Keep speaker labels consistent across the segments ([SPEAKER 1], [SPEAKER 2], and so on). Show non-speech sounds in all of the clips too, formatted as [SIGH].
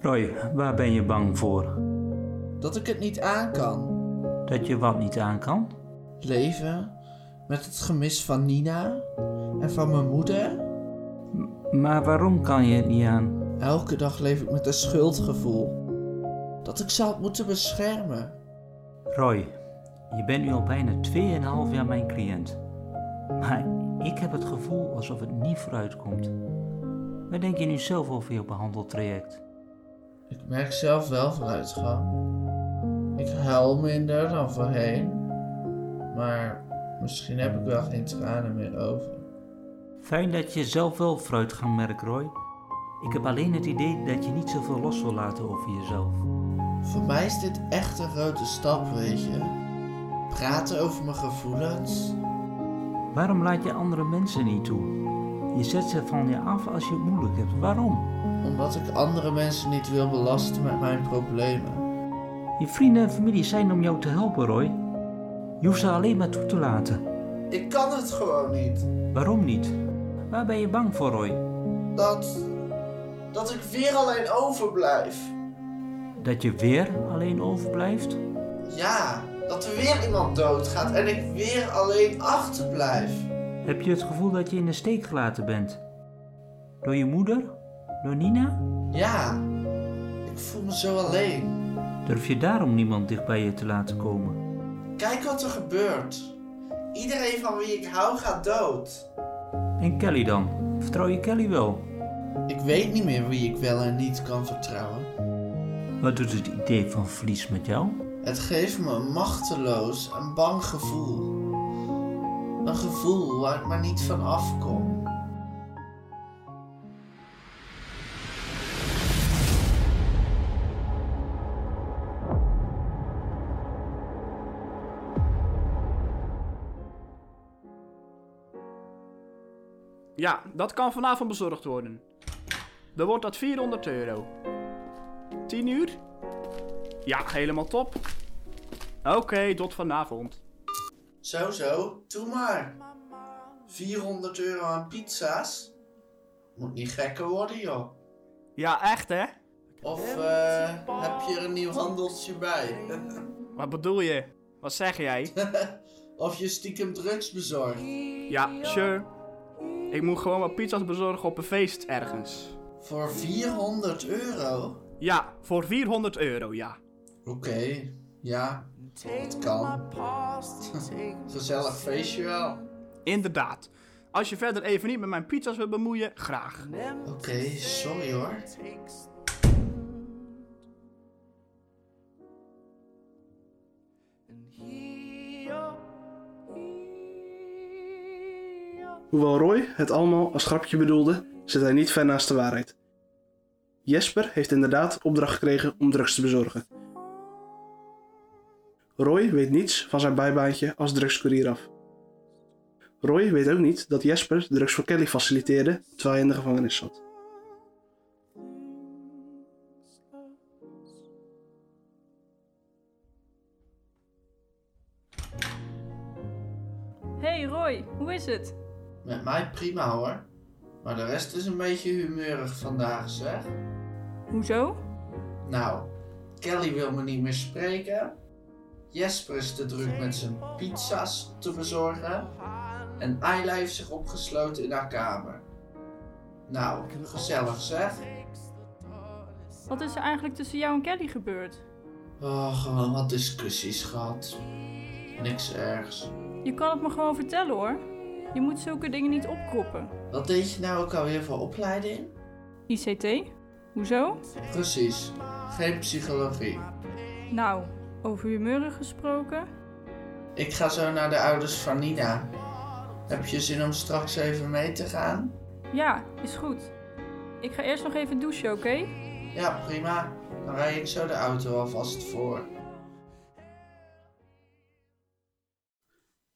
[SPEAKER 1] Roy, waar ben je bang voor?
[SPEAKER 2] Dat ik het niet aan kan.
[SPEAKER 1] Dat je wat niet aan kan?
[SPEAKER 2] Leven met het gemis van Nina en van mijn moeder.
[SPEAKER 1] Maar waarom kan je het niet aan?
[SPEAKER 2] Elke dag leef ik met een schuldgevoel. Dat ik had moeten beschermen.
[SPEAKER 1] Roy, je bent nu al bijna 2,5 jaar mijn cliënt. Maar ik heb het gevoel alsof het niet vooruit komt. Wat denk je nu zelf over je behandeltraject?
[SPEAKER 2] Ik merk zelf wel vooruitgang. Ik huil minder dan voorheen. Maar misschien heb ik wel geen tranen meer over.
[SPEAKER 1] Fijn dat je zelf wel vooruitgang merkt, Roy. Ik heb alleen het idee dat je niet zoveel los wil laten over jezelf.
[SPEAKER 2] Voor mij is dit echt een grote stap, weet je. Praten over mijn gevoelens.
[SPEAKER 1] Waarom laat je andere mensen niet toe? Je zet ze van je af als je het moeilijk hebt. Waarom?
[SPEAKER 2] Omdat ik andere mensen niet wil belasten met mijn problemen.
[SPEAKER 1] Je vrienden en familie zijn om jou te helpen, Roy. Je hoeft ze alleen maar toe te laten.
[SPEAKER 2] Ik kan het gewoon niet.
[SPEAKER 1] Waarom niet? Waar ben je bang voor, Roy?
[SPEAKER 2] Dat. dat ik weer alleen overblijf.
[SPEAKER 1] Dat je weer alleen overblijft?
[SPEAKER 2] Ja, dat er weer iemand doodgaat en ik weer alleen achterblijf.
[SPEAKER 1] Heb je het gevoel dat je in de steek gelaten bent? Door je moeder? Door Nina?
[SPEAKER 2] Ja, ik voel me zo alleen.
[SPEAKER 1] Durf je daarom niemand dicht bij je te laten komen?
[SPEAKER 2] Kijk wat er gebeurt. Iedereen van wie ik hou gaat dood.
[SPEAKER 1] En Kelly dan? Vertrouw je Kelly wel?
[SPEAKER 2] Ik weet niet meer wie ik wel en niet kan vertrouwen.
[SPEAKER 1] Wat doet het idee van verlies met jou?
[SPEAKER 2] Het geeft me een machteloos en bang gevoel. Een gevoel waar ik maar niet van afkom.
[SPEAKER 3] Ja, dat kan vanavond bezorgd worden. Dan wordt dat 400 euro. 10 uur? Ja, helemaal top. Oké, tot vanavond.
[SPEAKER 2] Zo zo, doe maar. 400 euro aan pizza's? Moet niet gekker worden, joh.
[SPEAKER 3] Ja, echt hè?
[SPEAKER 2] Of eh, heb je er een nieuw handeltje bij? [LAUGHS]
[SPEAKER 3] Wat bedoel je? Wat zeg jij? [LAUGHS]
[SPEAKER 2] of je stiekem drugs bezorgt?
[SPEAKER 3] Ja, sure. Ik moet gewoon wat pizza's bezorgen op een feest ergens.
[SPEAKER 2] Voor 400 euro?
[SPEAKER 3] Ja, voor 400 euro, ja.
[SPEAKER 2] Oké, ja, dat kan. [LAUGHS] Gezellig feestje wel.
[SPEAKER 3] Inderdaad. Als je verder even niet met mijn pizza's wil bemoeien, graag.
[SPEAKER 2] Oké, sorry hoor.
[SPEAKER 4] Hoewel Roy het allemaal als grapje bedoelde, zit hij niet ver naast de waarheid. Jesper heeft inderdaad opdracht gekregen om drugs te bezorgen. Roy weet niets van zijn bijbaantje als drugscourier af. Roy weet ook niet dat Jesper drugs voor Kelly faciliteerde terwijl hij in de gevangenis zat.
[SPEAKER 5] Hey Roy, hoe is het?
[SPEAKER 2] Met mij prima hoor. Maar de rest is een beetje humeurig vandaag, zeg.
[SPEAKER 5] Hoezo?
[SPEAKER 2] Nou, Kelly wil me niet meer spreken. Jesper is te druk met zijn pizza's te bezorgen. En Ayla heeft zich opgesloten in haar kamer. Nou, gezellig zeg.
[SPEAKER 5] Wat is er eigenlijk tussen jou en Kelly gebeurd?
[SPEAKER 2] Oh, gewoon wat discussies gehad. Niks ergs.
[SPEAKER 5] Je kan het me gewoon vertellen hoor. Je moet zulke dingen niet opkroppen.
[SPEAKER 2] Wat deed je nou ook alweer voor opleiding?
[SPEAKER 5] ICT? Hoezo?
[SPEAKER 2] Precies, geen psychologie.
[SPEAKER 5] Nou, over humeuren gesproken.
[SPEAKER 2] Ik ga zo naar de ouders van Nina. Heb je zin om straks even mee te gaan?
[SPEAKER 5] Ja, is goed. Ik ga eerst nog even douchen, oké?
[SPEAKER 2] Ja, prima. Dan rij ik zo de auto alvast voor.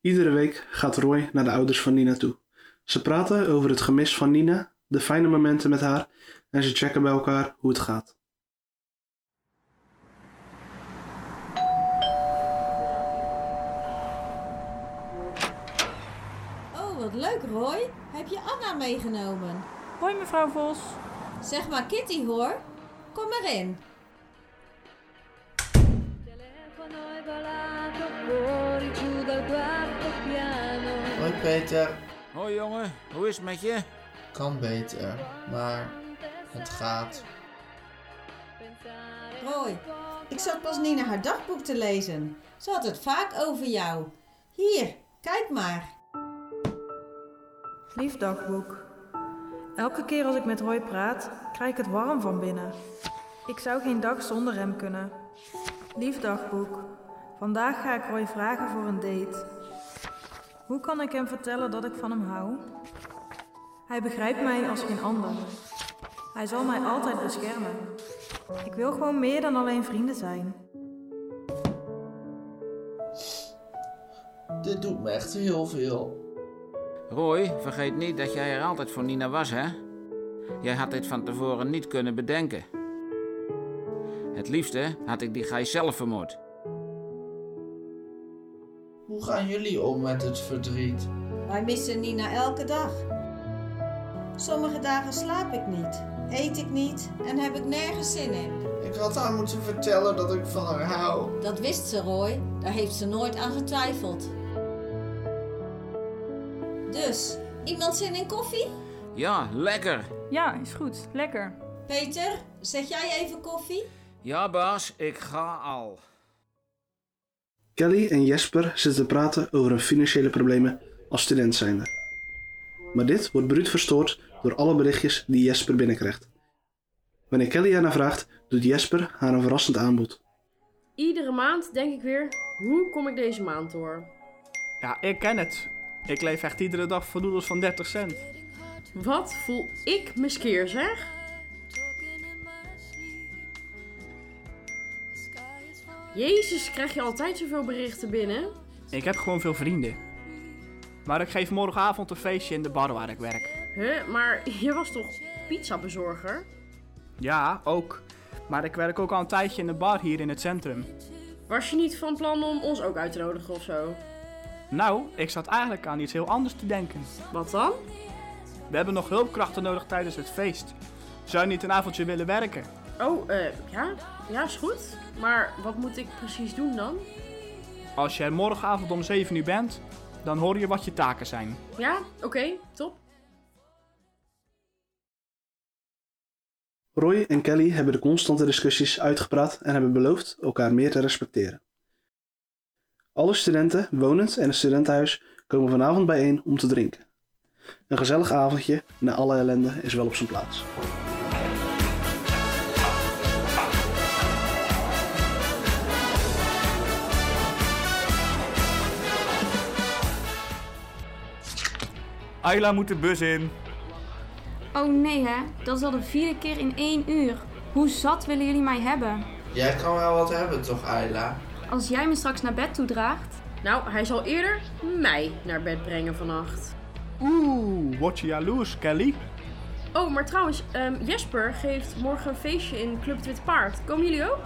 [SPEAKER 4] Iedere week gaat Roy naar de ouders van Nina toe. Ze praten over het gemis van Nina, de fijne momenten met haar en ze checken bij elkaar hoe het gaat.
[SPEAKER 6] Oh, wat leuk Roy. Heb je Anna meegenomen?
[SPEAKER 5] Hoi mevrouw Vos.
[SPEAKER 6] Zeg maar Kitty hoor. kom maar in.
[SPEAKER 2] Hoi Peter,
[SPEAKER 7] Hoi jongen, hoe is het met je?
[SPEAKER 2] kan beter, maar het gaat.
[SPEAKER 6] Roy, ik zat pas Nina haar dagboek te lezen. Ze had het vaak over jou. Hier, kijk maar.
[SPEAKER 8] Lief dagboek. Elke keer als ik met Roy praat, krijg ik het warm van binnen. Ik zou geen dag zonder hem kunnen. Lief dagboek. Vandaag ga ik Roy vragen voor een date. Hoe kan ik hem vertellen dat ik van hem hou? Hij begrijpt mij als geen ander. Hij zal mij altijd beschermen. Ik wil gewoon meer dan alleen vrienden zijn.
[SPEAKER 2] Dit doet me echt heel veel.
[SPEAKER 7] Roy, vergeet niet dat jij er altijd voor Nina was, hè? Jij had dit van tevoren niet kunnen bedenken. Het liefste had ik die gijs zelf vermoord.
[SPEAKER 2] Hoe gaan jullie om met het verdriet?
[SPEAKER 6] Wij missen Nina elke dag. Sommige dagen slaap ik niet, eet ik niet en heb ik nergens zin in.
[SPEAKER 2] Ik had haar moeten vertellen dat ik van haar hou.
[SPEAKER 6] Dat wist ze, Roy. Daar heeft ze nooit aan getwijfeld. Dus, iemand zin in koffie?
[SPEAKER 7] Ja, lekker.
[SPEAKER 5] Ja, is goed. Lekker.
[SPEAKER 6] Peter, zet jij even koffie?
[SPEAKER 7] Ja, baas, ik ga al.
[SPEAKER 4] Kelly en Jesper zitten te praten over hun financiële problemen als student zijnde. Maar dit wordt bruut verstoord door alle berichtjes die Jesper binnenkrijgt. Wanneer Kelly ernaar vraagt, doet Jesper haar een verrassend aanbod.
[SPEAKER 9] Iedere maand denk ik weer, hoe kom ik deze maand door?
[SPEAKER 3] Ja, ik ken het. Ik leef echt iedere dag voor noedels van 30 cent.
[SPEAKER 9] Wat voel ik me skeer zeg? Jezus, krijg je altijd zoveel berichten binnen?
[SPEAKER 3] Ik heb gewoon veel vrienden. Maar ik geef morgenavond een feestje in de bar waar ik werk.
[SPEAKER 9] Huh, maar je was toch pizzabezorger?
[SPEAKER 3] Ja, ook. Maar ik werk ook al een tijdje in de bar hier in het centrum.
[SPEAKER 9] Was je niet van plan om ons ook uit te nodigen of zo?
[SPEAKER 3] Nou, ik zat eigenlijk aan iets heel anders te denken.
[SPEAKER 9] Wat dan?
[SPEAKER 3] We hebben nog hulpkrachten nodig tijdens het feest. Zou je niet een avondje willen werken?
[SPEAKER 9] Oh, eh, ja, ja, is goed. Maar wat moet ik precies doen dan?
[SPEAKER 3] Als je er morgenavond om 7 uur bent, dan hoor je wat je taken zijn.
[SPEAKER 9] Ja, oké, top.
[SPEAKER 4] Roy en Kelly hebben de constante discussies uitgepraat en hebben beloofd elkaar meer te respecteren. Alle studenten, wonend in het studentenhuis, komen vanavond bijeen om te drinken. Een gezellig avondje na alle ellende is wel op zijn plaats.
[SPEAKER 3] Ayla moet de bus in.
[SPEAKER 10] Oh nee hè, dat is al de vierde keer in één uur. Hoe zat willen jullie mij hebben?
[SPEAKER 2] Jij kan wel wat hebben toch, Ayla?
[SPEAKER 10] Als jij me straks naar bed toe draagt.
[SPEAKER 9] Nou, hij zal eerder mij naar bed brengen vannacht.
[SPEAKER 3] Oeh, word je jaloers, Kelly?
[SPEAKER 9] Oh, maar trouwens, ehm, Jesper geeft morgen een feestje in Club het Witte Paard. Komen jullie ook?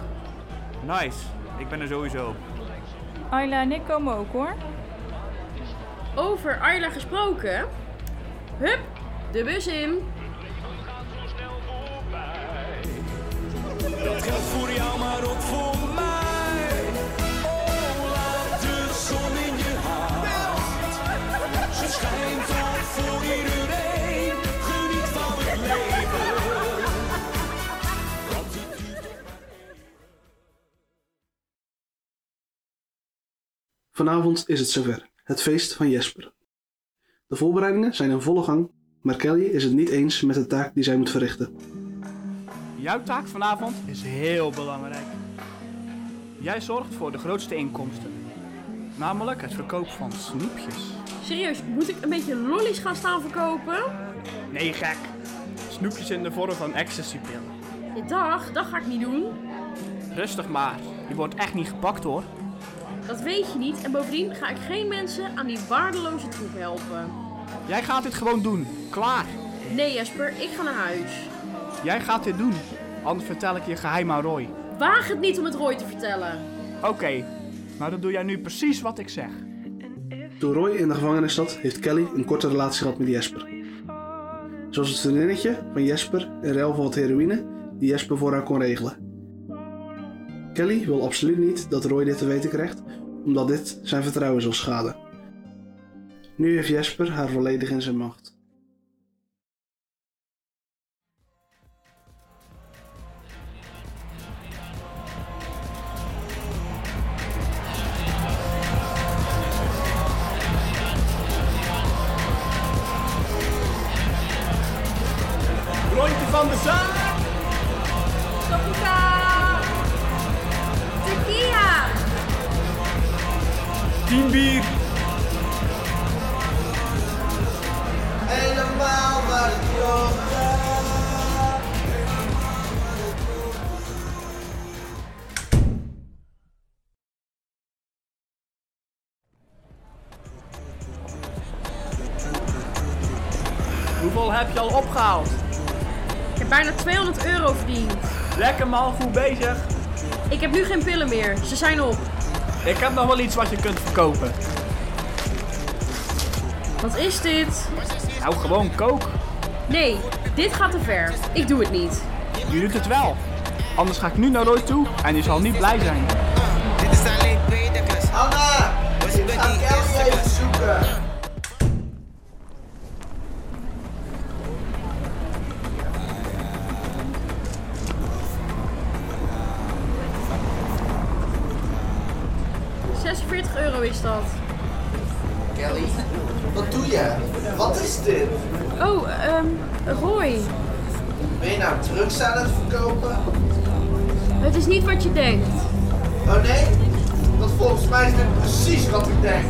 [SPEAKER 3] Nice, ik ben er sowieso.
[SPEAKER 5] Ayla en ik komen ook hoor.
[SPEAKER 9] Over Ayla gesproken. Hup, de bus in.
[SPEAKER 11] Dat geldt voor jou, maar ook voor mij.
[SPEAKER 4] Vanavond is het zover, het feest van Jesper. De voorbereidingen zijn in volle gang, maar Kelly is het niet eens met de taak die zij moet verrichten.
[SPEAKER 3] Jouw taak vanavond is heel belangrijk. Jij zorgt voor de grootste inkomsten. Namelijk het verkoop van snoepjes.
[SPEAKER 9] Serieus, moet ik een beetje lollies gaan staan verkopen?
[SPEAKER 3] Nee, gek. Snoepjes in de vorm van ecstasy-pillen.
[SPEAKER 9] Ja, dag, dat ga ik niet doen.
[SPEAKER 3] Rustig maar, je wordt echt niet gepakt hoor.
[SPEAKER 9] Dat weet je niet. En bovendien ga ik geen mensen aan die waardeloze troep helpen.
[SPEAKER 3] Jij gaat dit gewoon doen. Klaar.
[SPEAKER 9] Nee, Jesper, ik ga naar huis.
[SPEAKER 3] Jij gaat dit doen. Anders vertel ik je geheim aan Roy.
[SPEAKER 9] Waag het niet om het Roy te vertellen.
[SPEAKER 3] Oké, maar dan doe jij nu precies wat ik zeg.
[SPEAKER 4] Toen Roy in de gevangenis zat, heeft Kelly een korte relatie gehad met Jesper. Zoals het vriendinnetje van Jesper in ruil voor wat heroïne, die Jesper voor haar kon regelen. Kelly wil absoluut niet dat Roy dit te weten krijgt, omdat dit zijn vertrouwen zal schaden. Nu heeft Jesper haar volledig in zijn macht.
[SPEAKER 3] Hoeveel heb je al opgehaald?
[SPEAKER 9] Ik heb bijna 200 euro verdiend.
[SPEAKER 3] Lekker man, goed bezig.
[SPEAKER 9] Ik heb nu geen pillen meer. Ze zijn op.
[SPEAKER 3] Ik heb nog wel iets wat je kunt verkopen.
[SPEAKER 9] Wat is dit?
[SPEAKER 3] Nou, gewoon kook.
[SPEAKER 9] Nee, dit gaat te ver. Ik doe het niet.
[SPEAKER 3] Je doet het wel. Anders ga ik nu naar Roy toe en je zal niet blij zijn.
[SPEAKER 2] Anna, ik ga Kelly even zoeken.
[SPEAKER 9] Is dat.
[SPEAKER 2] Kelly, wat doe je? Wat is dit?
[SPEAKER 9] Oh, ehm, Roy.
[SPEAKER 2] Ben je nou drugs aan het verkopen?
[SPEAKER 9] Het is niet wat je denkt.
[SPEAKER 2] Oh nee? Want volgens mij is dit precies wat ik denk.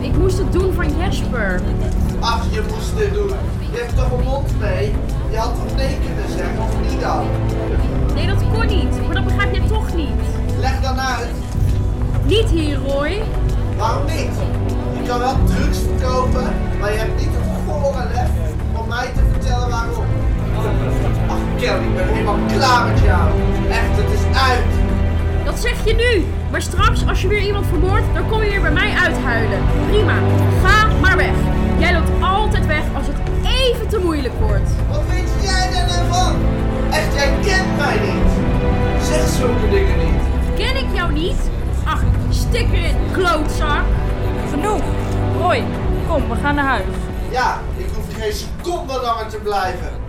[SPEAKER 9] Ik moest het doen van Jesper.
[SPEAKER 2] Ach, je moest dit doen. Je hebt toch een mond mee? Je had toch nee kunnen zeggen, of niet dan?
[SPEAKER 9] Nee, dat kon niet. Maar dat begrijp jij toch niet.
[SPEAKER 2] Leg dan uit.
[SPEAKER 9] Niet hier, Roy.
[SPEAKER 2] Waarom niet? Je kan wel drugs verkopen, maar je hebt niet het lef om mij te vertellen waarom. Ach Kelly, ik ben helemaal klaar met jou. Echt, het is uit.
[SPEAKER 9] Dat zeg je nu. Maar straks, als je weer iemand vermoordt, dan kom je weer bij mij uithuilen. Prima. Ga maar weg. Jij loopt altijd weg als het even te moeilijk wordt.
[SPEAKER 2] Wat weet jij daar nou van? Echt, jij kent mij niet. Zeg zulke dingen niet.
[SPEAKER 9] Ken ik jou niet? Ach, stik erin, klootzak.
[SPEAKER 5] Genoeg. Roy, kom, we gaan naar huis.
[SPEAKER 2] Ja, ik hoef geen seconde langer te blijven.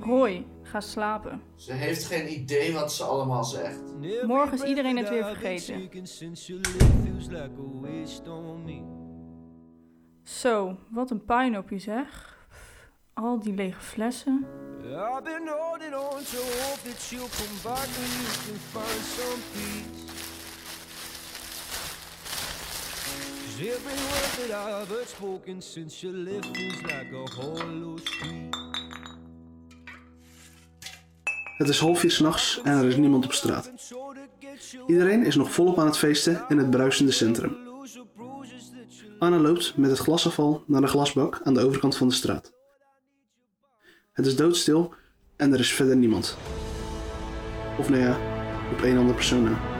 [SPEAKER 5] Roy, ga slapen.
[SPEAKER 2] Ze heeft geen idee wat ze allemaal zegt.
[SPEAKER 5] Morgen is iedereen het weer vergeten. Zo, wat een pijn op je zeg. Al die lege flessen.
[SPEAKER 11] I've been holding on to hope that you'll come back when you can find some peace. 'Cause every word that I've heard spoken since you left feels like a hollow street.
[SPEAKER 4] Het is half vier s'nachts en er is niemand op straat. Iedereen is nog volop aan het feesten in het bruisende centrum. Anna loopt met het glasafval naar de glasbak aan de overkant van de straat. Het is doodstil en er is verder niemand. Of nou ja, op één andere persoon na.